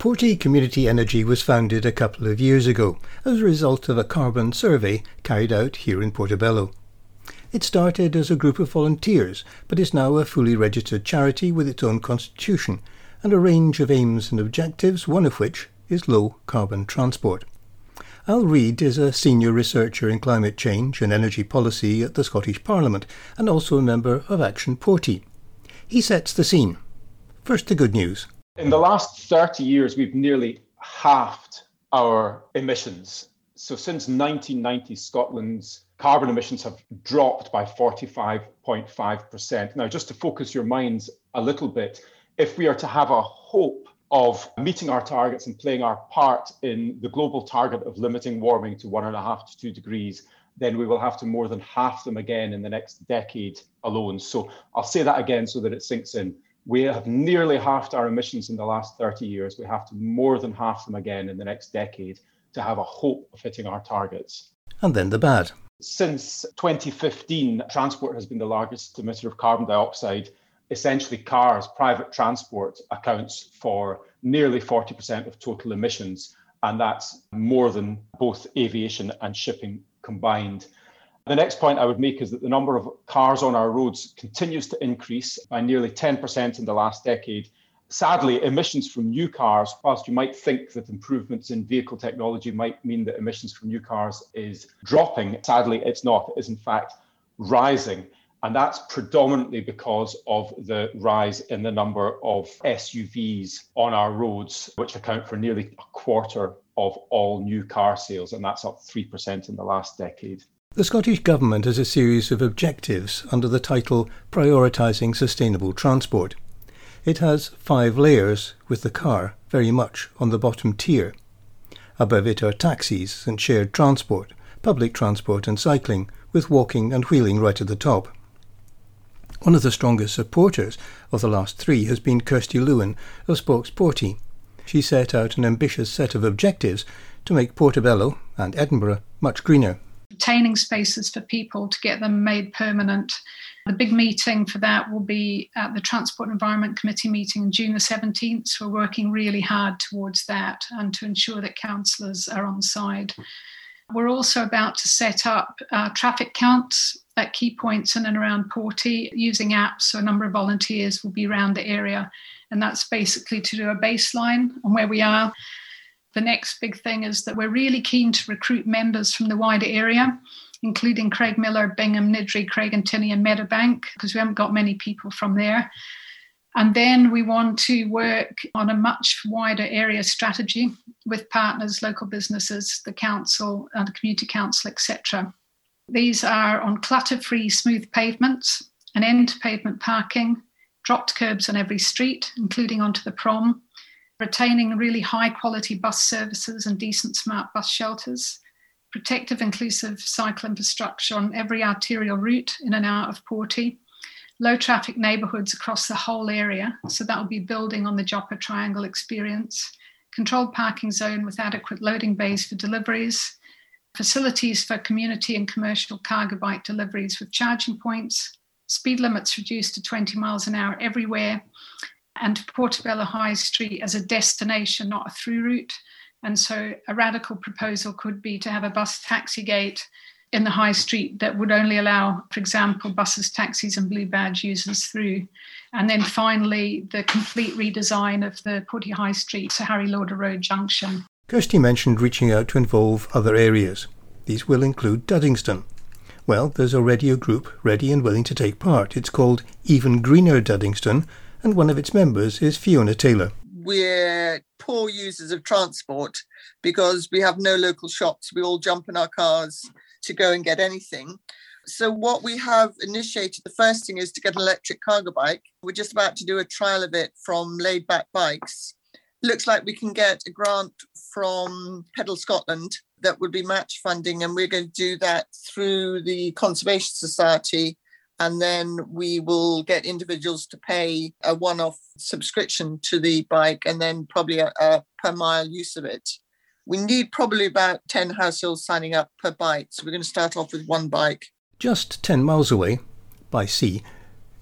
Porty Community Energy was founded a couple of years ago as a result of a carbon survey carried out here in Portobello. It started as a group of volunteers, but is now a fully registered charity with its own constitution and a range of aims and objectives, one of which is low carbon transport. Al Reid is a senior researcher in climate change and energy policy at the Scottish Parliament and also a member of Action Porty. He sets the scene. First, the good news. In the last 30 years, we've nearly halved our emissions. So since 1990, Scotland's carbon emissions have dropped by 45.5%. Now, just to focus your minds a little bit, if we are to have a hope of meeting our targets and playing our part in the global target of limiting warming to one and a half to two degrees, then we will have to more than half them again in the next decade alone. So I'll say that again so that it sinks in. We have nearly halved our emissions in the last 30 years. We have to more than half them again in the next decade to have a hope of hitting our targets. And then the bad. Since 2015, transport has been the largest emitter of carbon dioxide. Essentially, cars, private transport accounts for nearly 40% of total emissions, and that's more than both aviation and shipping combined. The next point I would make is that the number of cars on our roads continues to increase by nearly 10% in the last decade. Sadly, emissions from new cars, whilst you might think that improvements in vehicle technology might mean that emissions from new cars is dropping, sadly, it's not. It is, in fact, rising. And that's predominantly because of the rise in the number of SUVs on our roads, which account for nearly a quarter of all new car sales. And that's up 3% in the last decade. The Scottish Government has a series of objectives under the title Prioritising Sustainable Transport. It has five layers, with the car very much on the bottom tier. Above it are taxis and shared transport, public transport and cycling, with walking and wheeling right at the top. One of the strongest supporters of the last three has been Kirsty Lewin of Spokes Porty. She set out an ambitious set of objectives to make Portobello and Edinburgh much greener retaining spaces for people to get them made permanent. The big meeting for that will be at the Transport Environment Committee meeting on June the 17th. So we're working really hard towards that and to ensure that councillors are on side. We're also about to set up uh, traffic counts at key points in and around Porty using apps. So a number of volunteers will be around the area. And that's basically to do a baseline on where we are the next big thing is that we're really keen to recruit members from the wider area, including Craigmillar, Bingham, Niddrie, Craigentinny, and Meadowbank, because we haven't got many people from there. And then we want to work on a much wider area strategy with partners, local businesses, the council, and the community council, etc. These are on clutter free smooth pavements, an end to pavement parking, dropped curbs on every street, including onto the prom, retaining really high quality bus services and decent smart bus shelters, protective inclusive cycle infrastructure on every arterial route in and out of Porty, low traffic neighbourhoods across the whole area, so that will be building on the Joppa Triangle experience, controlled parking zone with adequate loading bays for deliveries, facilities for community and commercial cargo bike deliveries with charging points, speed limits reduced to 20 miles an hour everywhere, and Portobello High Street as a destination, not a through route. And so a radical proposal could be to have a bus taxi gate in the high street that would only allow, for example, buses, taxis, and blue badge users through. And then finally, the complete redesign of the Porty High Street to Harry Lauder Road junction. Kirsty mentioned reaching out to involve other areas. These will include Duddingston. Well, there's already a group ready and willing to take part. It's called Even Greener Duddingston, and one of its members is Fiona Taylor. We're poor users of transport because we have no local shops. We all jump in our cars to go and get anything. So, what we have initiated, the first thing is to get an electric cargo bike. We're just about to do a trial of it from Laid Back Bikes. Looks like we can get a grant from Pedal Scotland that would be match funding, and we're going to do that through the Conservation Society and then we will get individuals to pay a one-off subscription to the bike and then probably a, a, per mile use of it. We need probably about 10 households signing up per bike so we're going to start off with one bike. Just 10 miles away by sea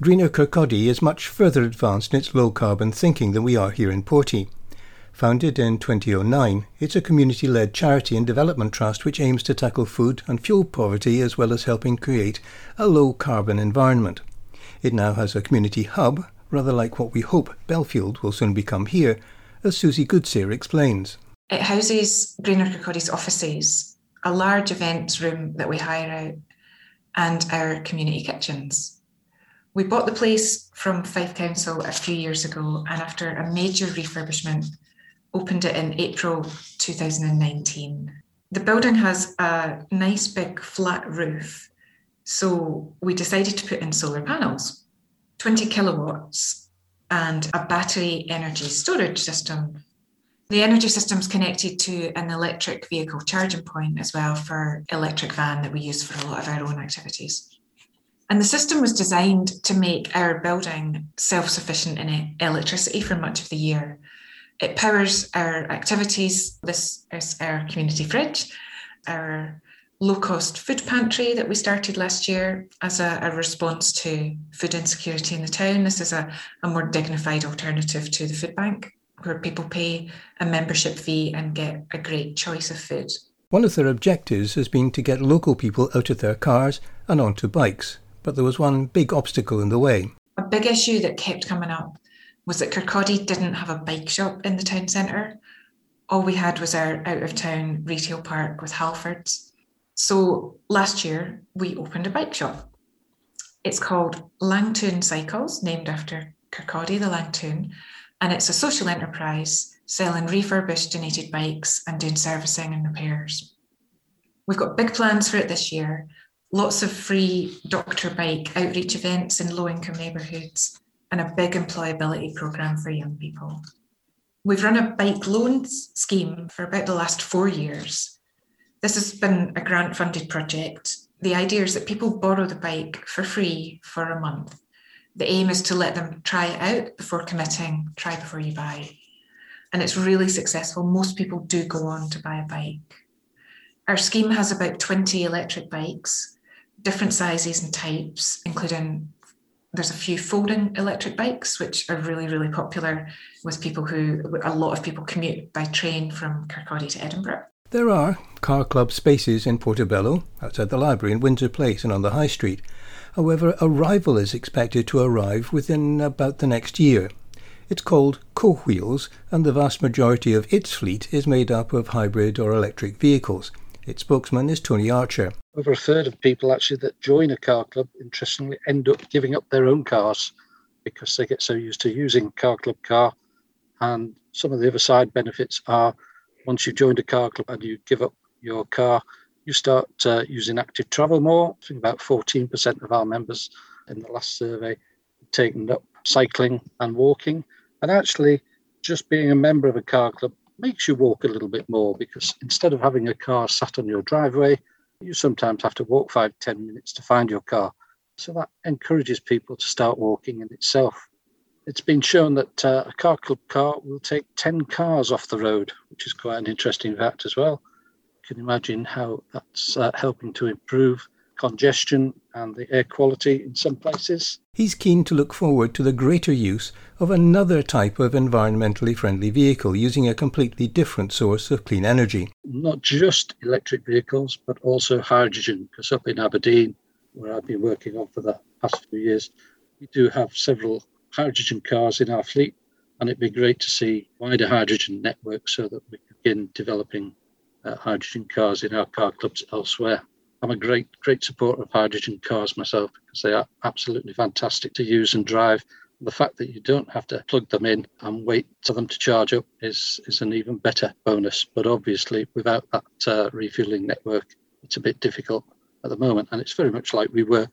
greener kirkcaldy is much further advanced in its low carbon thinking than we are here in porty Founded in 2009, it's a community led charity and development trust which aims to tackle food and fuel poverty as well as helping create a low carbon environment. It now has a community hub, rather like what we hope Belfield will soon become here, as Susie Goodseer explains. It houses Greener Kirkcaldy's offices, a large events room that we hire out, and our community kitchens. We bought the place from Fife Council a few years ago, and after a major refurbishment, opened it in April 2019. The building has a nice big flat roof, so we decided to put in solar panels, 20 kilowatts, and a battery energy storage system. The energy system is connected to an electric vehicle charging point as well for electric van that we use for a lot of our own activities. And the system was designed to make our building self sufficient in electricity for much of the year. It powers our activities. This is our community fridge, our low cost food pantry that we started last year as a, a, response to food insecurity in the town. This is a, a more dignified alternative to the food bank where people pay a membership fee and get a great choice of food. One of their objectives has been to get local people out of their cars and onto bikes, but there was one big obstacle in the way. A big issue that kept coming up was that Kirkcaldy didn't have a bike shop in the town centre. All we had was our out of town retail park with Halfords. So last year we opened a bike shop. It's called Langtoon Cycles, named after Kirkcaldy, the Langtoon, and it's a social enterprise selling refurbished donated bikes and doing servicing and repairs. We've got big plans for it this year. Lots of free doctor bike outreach events in low income neighbourhoods and a big employability programme for young people. We've run a bike loans scheme for about the last four years. This has been a grant funded project. The idea is that people borrow the bike for free for a month. The aim is to let them try it out before committing, try before you buy. And it's really successful. Most people do go on to buy a bike. Our scheme has about 20 electric bikes, different sizes and types, including there's a few folding electric bikes, which are really, really popular with people who, a lot of people commute by train from Kirkcaldy to Edinburgh. There are car club spaces in Portobello, outside the library in Windsor Place and on the High Street. However, a rival is expected to arrive within about the next year. It's called Co-Wheels, and the vast majority of its fleet is made up of hybrid or electric vehicles. Its spokesman is Tony Archer. Over a third of people actually that join a car club, interestingly, end up giving up their own cars because they get so used to using car club car. And some of the other side benefits are once you've joined a car club and you give up your car, you start uh, using active travel more. I think about 14% of our members in the last survey taken up cycling and walking. And actually, just being a member of a car club makes you walk a little bit more because instead of having a car sat on your driveway, you sometimes have to walk five, ten minutes to find your car. So that encourages people to start walking in itself. It's been shown that uh, a car club car will take 10 cars off the road, which is quite an interesting fact as well. You can imagine how that's uh, helping to improve congestion and the air quality in some places. He's keen to look forward to the greater use of another type of environmentally friendly vehicle using a completely different source of clean energy. Not just electric vehicles, but also hydrogen, because up in Aberdeen, where I've been working on for the past few years, we do have several hydrogen cars in our fleet, and it'd be great to see wider hydrogen networks so that we can begin developing uh, hydrogen cars in our car clubs elsewhere. I'm a great, great supporter of hydrogen cars myself because they are absolutely fantastic to use and drive. The fact that you don't have to plug them in and wait for them to charge up is, is an even better bonus. But obviously, without that uh, refueling network, it's a bit difficult at the moment. And it's very much like we were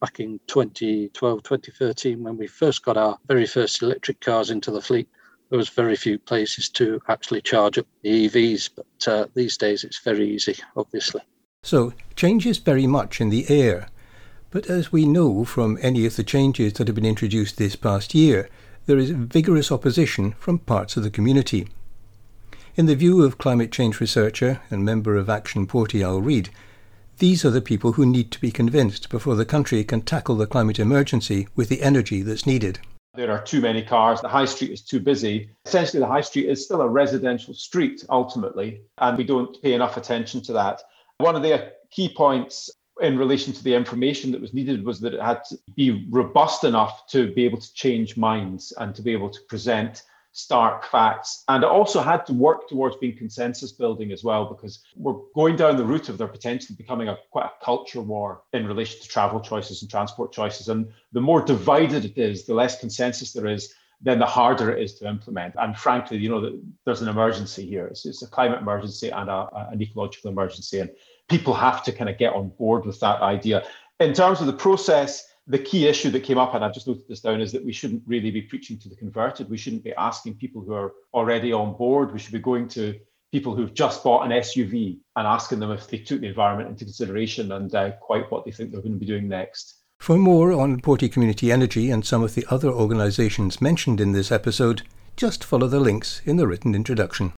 back in 2012, 2013, when we first got our very first electric cars into the fleet. There was very few places to actually charge up the EVs, but uh, these days it's very easy, obviously. So, change is very much in the air. But as we know from any of the changes that have been introduced this past year, there is vigorous opposition from parts of the community. In the view of climate change researcher and member of Action Porty Al Reid, these are the people who need to be convinced before the country can tackle the climate emergency with the energy that's needed. there are too many cars, the high street is too busy. Essentially, the high street is still a residential street ultimately, and we don't pay enough attention to that. One of the key points in relation to the information that was needed was that it had to be robust enough to be able to change minds and to be able to present stark facts. And it also had to work towards being consensus building as well, because we're going down the route of there potentially becoming a quite a culture war in relation to travel choices and transport choices. And the more divided it is, the less consensus there is, then the harder it is to implement. And frankly, you know, there's an emergency here. It's, it's a climate emergency and a, an ecological emergency. And people have to kind of get on board with that idea. In terms of the process, the key issue that came up, and I've just noted this down, is that we shouldn't really be preaching to the converted. We shouldn't be asking people who are already on board. We should be going to people who've just bought an SUV and asking them if they took the environment into consideration and uh, quite what they think they're going to be doing next. For more on Porty Community Energy and some of the other organisations mentioned in this episode, just follow the links in the written introduction.